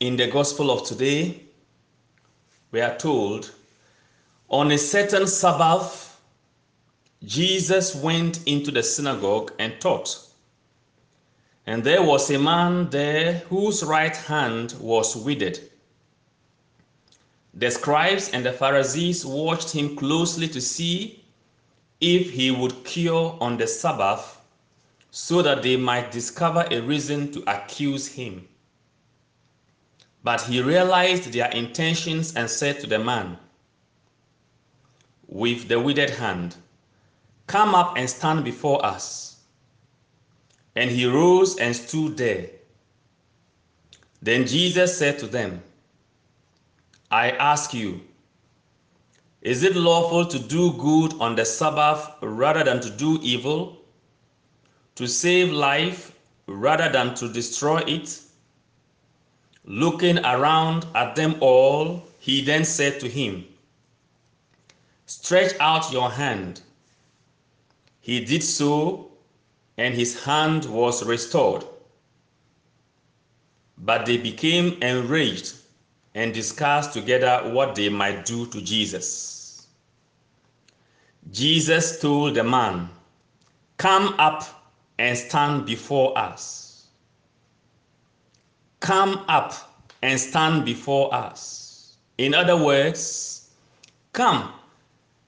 in the gospel of today, we are told on a certain Sabbath, Jesus went into the synagogue and taught. And there was a man there whose right hand was withered. The scribes and the Pharisees watched him closely to see if he would cure on the Sabbath so that they might discover a reason to accuse him. But he realized their intentions and said to the man with the withered hand, Come up and stand before us. And he rose and stood there. Then Jesus said to them, I ask you, is it lawful to do good on the Sabbath rather than to do evil? To save life rather than to destroy it? Looking around at them all, he then said to him, Stretch out your hand. He did so, and his hand was restored. But they became enraged and discussed together what they might do to Jesus. Jesus told the man, Come up and stand before us. Come up and stand before us. In other words, come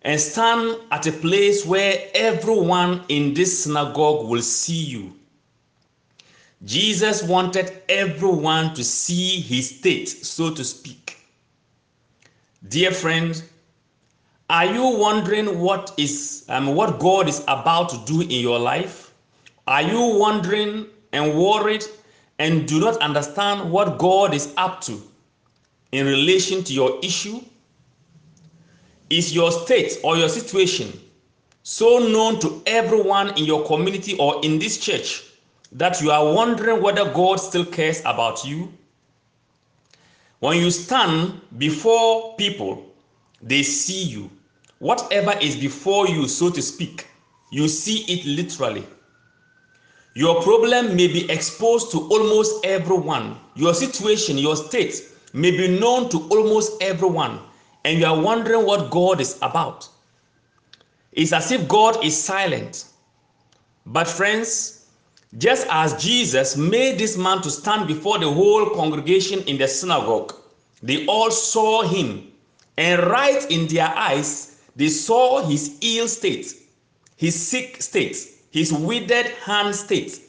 and stand at a place where everyone in this synagogue will see you. Jesus wanted everyone to see his state, so to speak. Dear friend, are you wondering what is um, what God is about to do in your life? Are you wondering and worried and do not understand what God is up to in relation to your issue? Is your state or your situation so known to everyone in your community or in this church that you are wondering whether God still cares about you? When you stand before people, they see you. Whatever is before you, so to speak, you see it literally. Your problem may be exposed to almost everyone. Your situation, your state may be known to almost everyone, and you are wondering what God is about. It's as if God is silent. But, friends, just as Jesus made this man to stand before the whole congregation in the synagogue, they all saw him, and right in their eyes, they saw his ill state, his sick state, his withered hand state.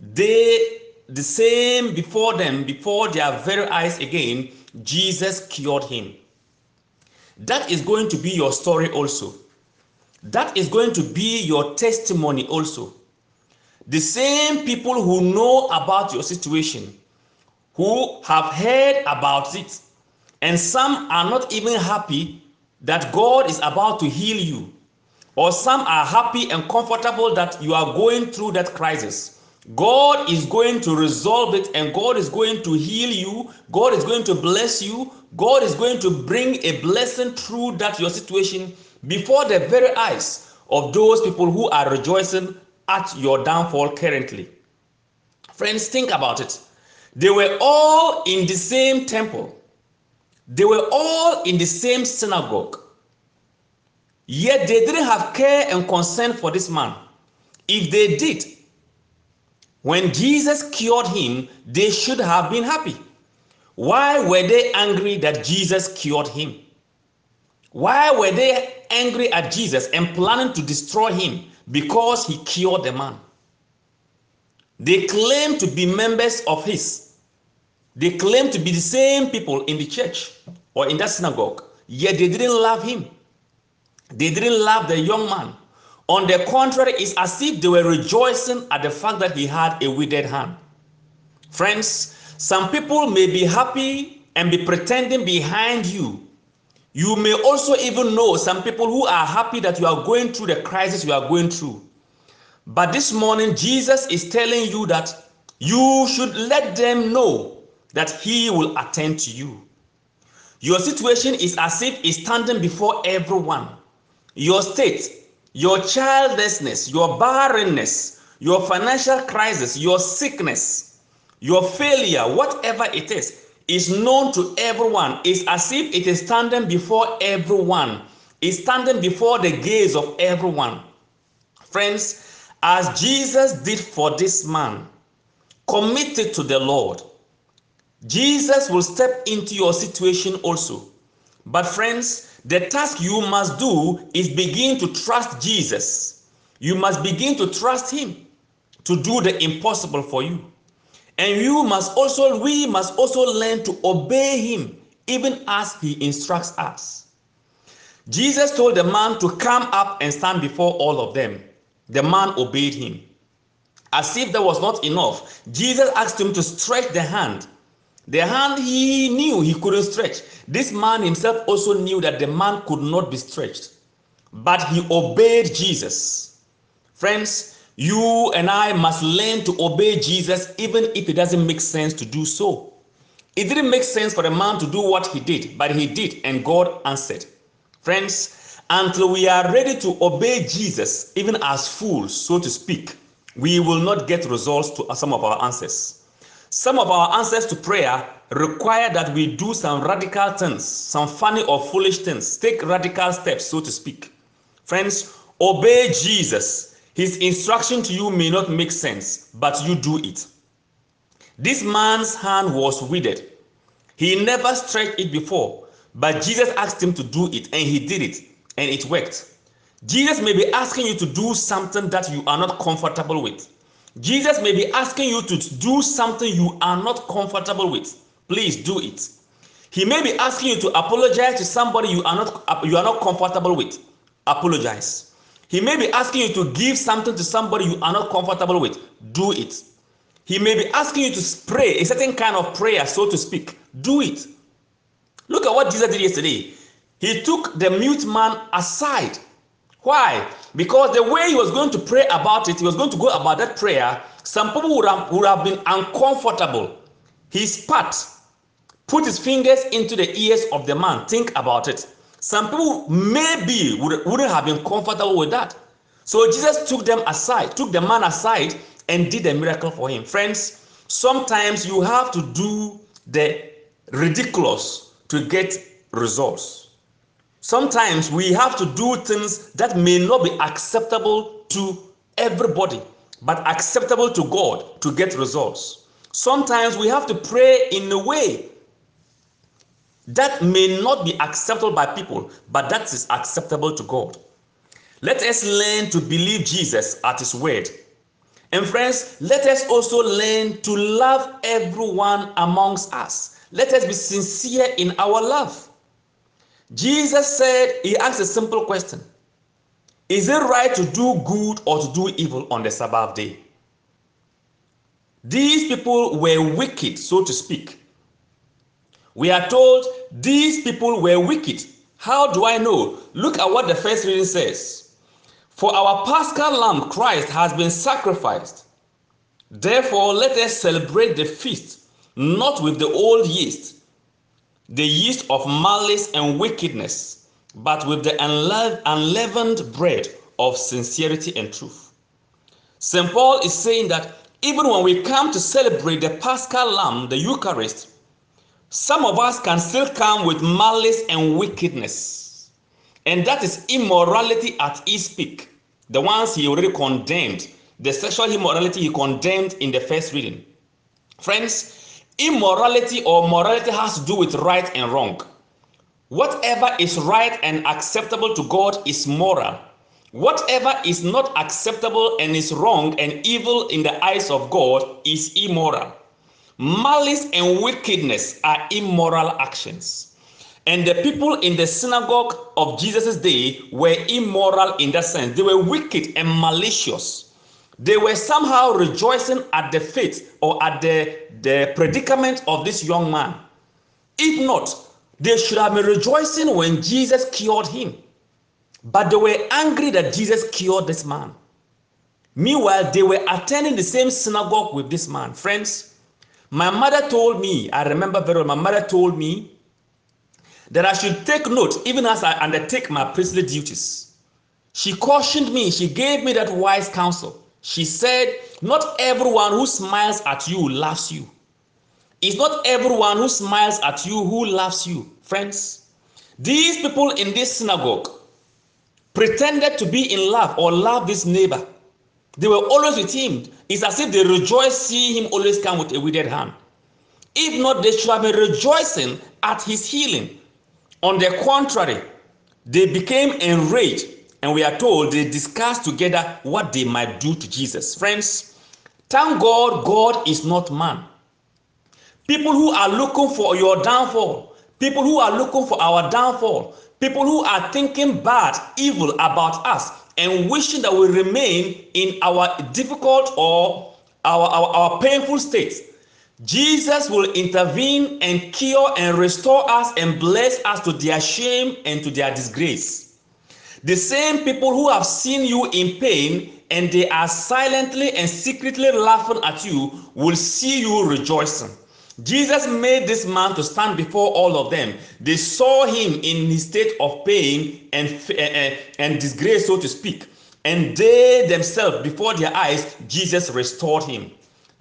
They, the same before them, before their very eyes again, Jesus cured him. That is going to be your story also. That is going to be your testimony also. The same people who know about your situation, who have heard about it, and some are not even happy that God is about to heal you, or some are happy and comfortable that you are going through that crisis. God is going to resolve it and God is going to heal you. God is going to bless you. God is going to bring a blessing through that your situation before the very eyes of those people who are rejoicing at your downfall currently. Friends, think about it. They were all in the same temple, they were all in the same synagogue. Yet they didn't have care and concern for this man. If they did, when Jesus cured him, they should have been happy. Why were they angry that Jesus cured him? Why were they angry at Jesus and planning to destroy him because he cured the man? They claim to be members of his. They claim to be the same people in the church or in that synagogue, yet they didn't love him. They didn't love the young man. On the contrary, it's as if they were rejoicing at the fact that he had a withered hand. Friends, some people may be happy and be pretending behind you. You may also even know some people who are happy that you are going through the crisis you are going through. But this morning, Jesus is telling you that you should let them know that He will attend to you. Your situation is as if it's standing before everyone. Your state, your childlessness, your barrenness, your financial crisis, your sickness, your failure, whatever it is, is known to everyone. It's as if it is standing before everyone. It's standing before the gaze of everyone. Friends, as Jesus did for this man, committed to the Lord, Jesus will step into your situation also. But, friends, the task you must do is begin to trust Jesus. You must begin to trust Him to do the impossible for you. And you must also, we must also learn to obey Him even as He instructs us. Jesus told the man to come up and stand before all of them. The man obeyed him. As if that was not enough, Jesus asked him to stretch the hand. The hand he knew he couldn't stretch. This man himself also knew that the man could not be stretched. But he obeyed Jesus. Friends, you and I must learn to obey Jesus even if it doesn't make sense to do so. It didn't make sense for the man to do what he did, but he did, and God answered. Friends, until we are ready to obey Jesus, even as fools, so to speak, we will not get results to some of our answers. Some of our answers to prayer require that we do some radical things, some funny or foolish things, take radical steps, so to speak. Friends, obey Jesus. His instruction to you may not make sense, but you do it. This man's hand was withered. He never stretched it before, but Jesus asked him to do it, and he did it, and it worked. Jesus may be asking you to do something that you are not comfortable with. Jesus may be asking you to do something you are not comfortable with. Please do it. He may be asking you to apologize to somebody you are not you are not comfortable with. Apologize. He may be asking you to give something to somebody you are not comfortable with. Do it. He may be asking you to pray a certain kind of prayer, so to speak. Do it. Look at what Jesus did yesterday. He took the mute man aside. Why? Because the way he was going to pray about it, he was going to go about that prayer. Some people would have, would have been uncomfortable. He spat, put his fingers into the ears of the man. Think about it. Some people maybe would, wouldn't have been comfortable with that. So Jesus took them aside, took the man aside, and did a miracle for him. Friends, sometimes you have to do the ridiculous to get results. Sometimes we have to do things that may not be acceptable to everybody, but acceptable to God to get results. Sometimes we have to pray in a way that may not be acceptable by people, but that is acceptable to God. Let us learn to believe Jesus at His word. And friends, let us also learn to love everyone amongst us let us be sincere in our love. Jesus said, He asked a simple question Is it right to do good or to do evil on the Sabbath day? These people were wicked, so to speak. We are told these people were wicked. How do I know? Look at what the first reading says. For our paschal lamb, Christ, has been sacrificed. Therefore, let us celebrate the feast not with the old yeast, the yeast of malice and wickedness, but with the unleavened bread of sincerity and truth. St. Paul is saying that even when we come to celebrate the Paschal Lamb, the Eucharist, some of us can still come with malice and wickedness. And that is immorality at its peak. The ones he already condemned, the sexual immorality he condemned in the first reading. Friends, Immorality or morality has to do with right and wrong. Whatever is right and acceptable to God is moral. Whatever is not acceptable and is wrong and evil in the eyes of God is immoral. Malice and wickedness are immoral actions. And the people in the synagogue of Jesus' day were immoral in that sense. They were wicked and malicious. They were somehow rejoicing at the fate or at the, the predicament of this young man. If not, they should have been rejoicing when Jesus cured him. But they were angry that Jesus cured this man. Meanwhile, they were attending the same synagogue with this man. Friends, my mother told me, I remember very well, my mother told me that I should take note even as I undertake my priestly duties. She cautioned me, she gave me that wise counsel she said, Not everyone who smiles at you loves you. It's not everyone who smiles at you who loves you, friends. These people in this synagogue pretended to be in love or love this neighbor. They were always with him. It's as if they rejoice seeing him always come with a withered hand. If not, they should have been rejoicing at his healing. On the contrary, they became enraged, and we are told they discussed together what they might do to Jesus. Friends, thank God, God is not man. People who are looking for your downfall, people who are looking for our downfall, people who are thinking bad, evil about us, and wishing that we remain in our difficult or our, our, our painful states. Jesus will intervene and cure and restore us and bless us to their shame and to their disgrace. The same people who have seen you in pain and they are silently and secretly laughing at you will see you rejoicing. Jesus made this man to stand before all of them. They saw him in his state of pain and, and, and disgrace, so to speak. And they themselves, before their eyes, Jesus restored him.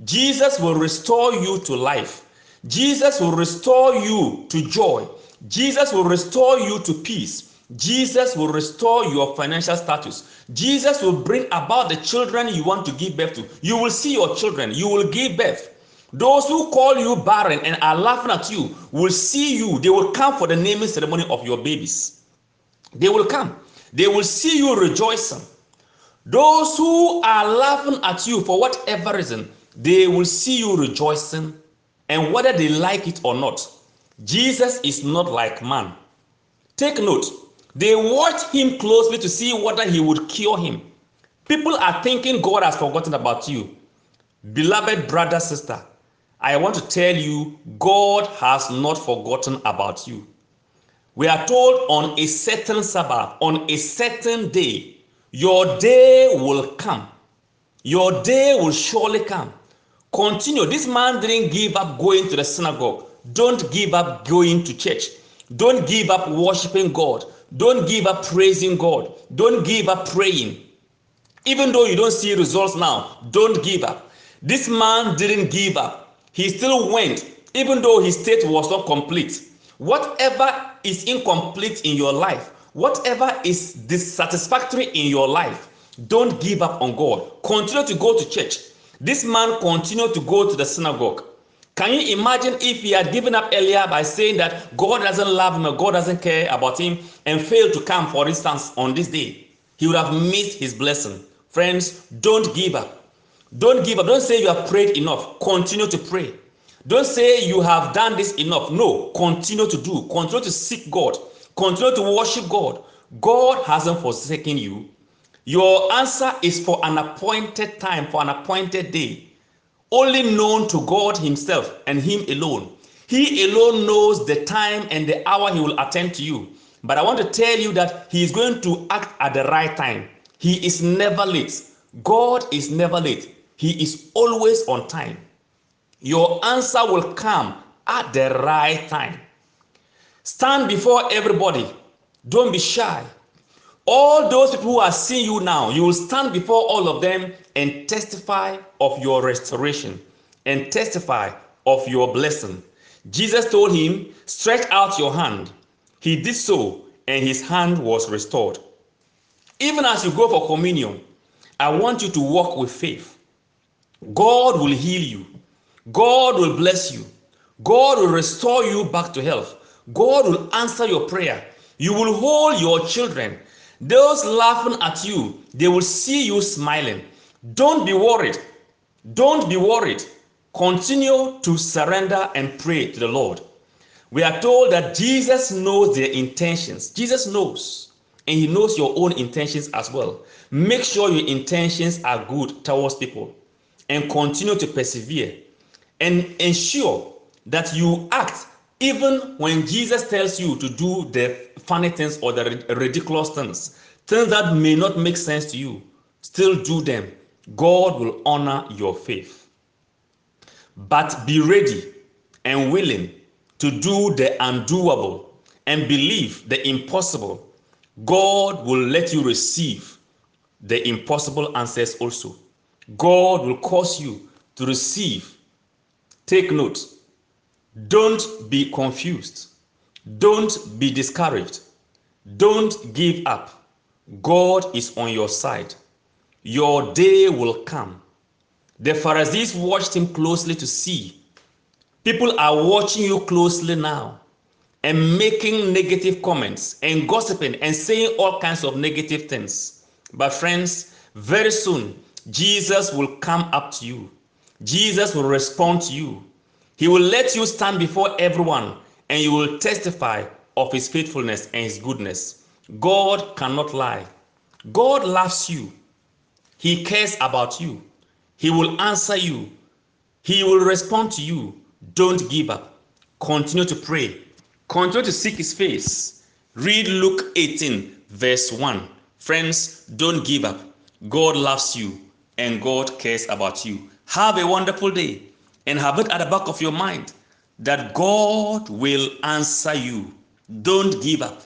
Jesus will restore you to life. Jesus will restore you to joy. Jesus will restore you to peace. Jesus will restore your financial status. Jesus will bring about the children you want to give birth to. You will see your children. You will give birth. Those who call you barren and are laughing at you will see you. They will come for the naming ceremony of your babies. They will come. They will see you rejoicing. Those who are laughing at you for whatever reason, they will see you rejoicing, and whether they like it or not, Jesus is not like man. Take note, they watched him closely to see whether he would cure him. People are thinking God has forgotten about you. Beloved brother, sister, I want to tell you, God has not forgotten about you. We are told on a certain Sabbath, on a certain day, your day will come. Your day will surely come. Continue. This man didn't give up going to the synagogue. Don't give up going to church. Don't give up worshiping God. Don't give up praising God. Don't give up praying. Even though you don't see results now, don't give up. This man didn't give up. He still went, even though his state was not complete. Whatever is incomplete in your life, whatever is dissatisfactory in your life, don't give up on God. Continue to go to church. This man continued to go to the synagogue. Can you imagine if he had given up earlier by saying that God doesn't love him or God doesn't care about him and failed to come, for instance, on this day? He would have missed his blessing. Friends, don't give up. Don't give up. Don't say you have prayed enough. Continue to pray. Don't say you have done this enough. No, continue to do. Continue to seek God. Continue to worship God. God hasn't forsaken you. Your answer is for an appointed time, for an appointed day, only known to God Himself and Him alone. He alone knows the time and the hour He will attend to you. But I want to tell you that He is going to act at the right time. He is never late. God is never late. He is always on time. Your answer will come at the right time. Stand before everybody. Don't be shy. All those people who are seeing you now, you will stand before all of them and testify of your restoration and testify of your blessing. Jesus told him, Stretch out your hand. He did so, and his hand was restored. Even as you go for communion, I want you to walk with faith. God will heal you, God will bless you, God will restore you back to health, God will answer your prayer. You will hold your children those laughing at you, they will see you smiling. Don't be worried. Don't be worried. Continue to surrender and pray to the Lord. We are told that Jesus knows their intentions. Jesus knows, and He knows your own intentions as well. Make sure your intentions are good towards people and continue to persevere and ensure that you act even when Jesus tells you to do the funny things or the ridiculous things, things that may not make sense to you, still do them. God will honor your faith. But be ready and willing to do the undoable and believe the impossible. God will let you receive the impossible answers also. God will cause you to receive. Take note Don't be confused. Don't be discouraged. Don't give up. God is on your side. Your day will come. The Pharisees watched him closely to see. People are watching you closely now and making negative comments and gossiping and saying all kinds of negative things. But, friends, very soon, Jesus will come up to you. Jesus will respond to you. He will let you stand before everyone and you will testify of his faithfulness and his goodness. God cannot lie. God loves you. He cares about you. He will answer you. He will respond to you. Don't give up. Continue to pray. Continue to seek his face. Read Luke 18, verse 1. Friends, don't give up. God loves you and God cares about you. Have a wonderful day and have it at the back of your mind that God will answer you. Don't give up.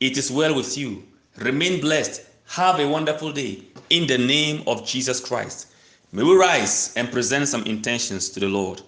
It is well with you. Remain blessed. Have a wonderful day in the name of Jesus Christ. May we rise and present some intentions to the Lord.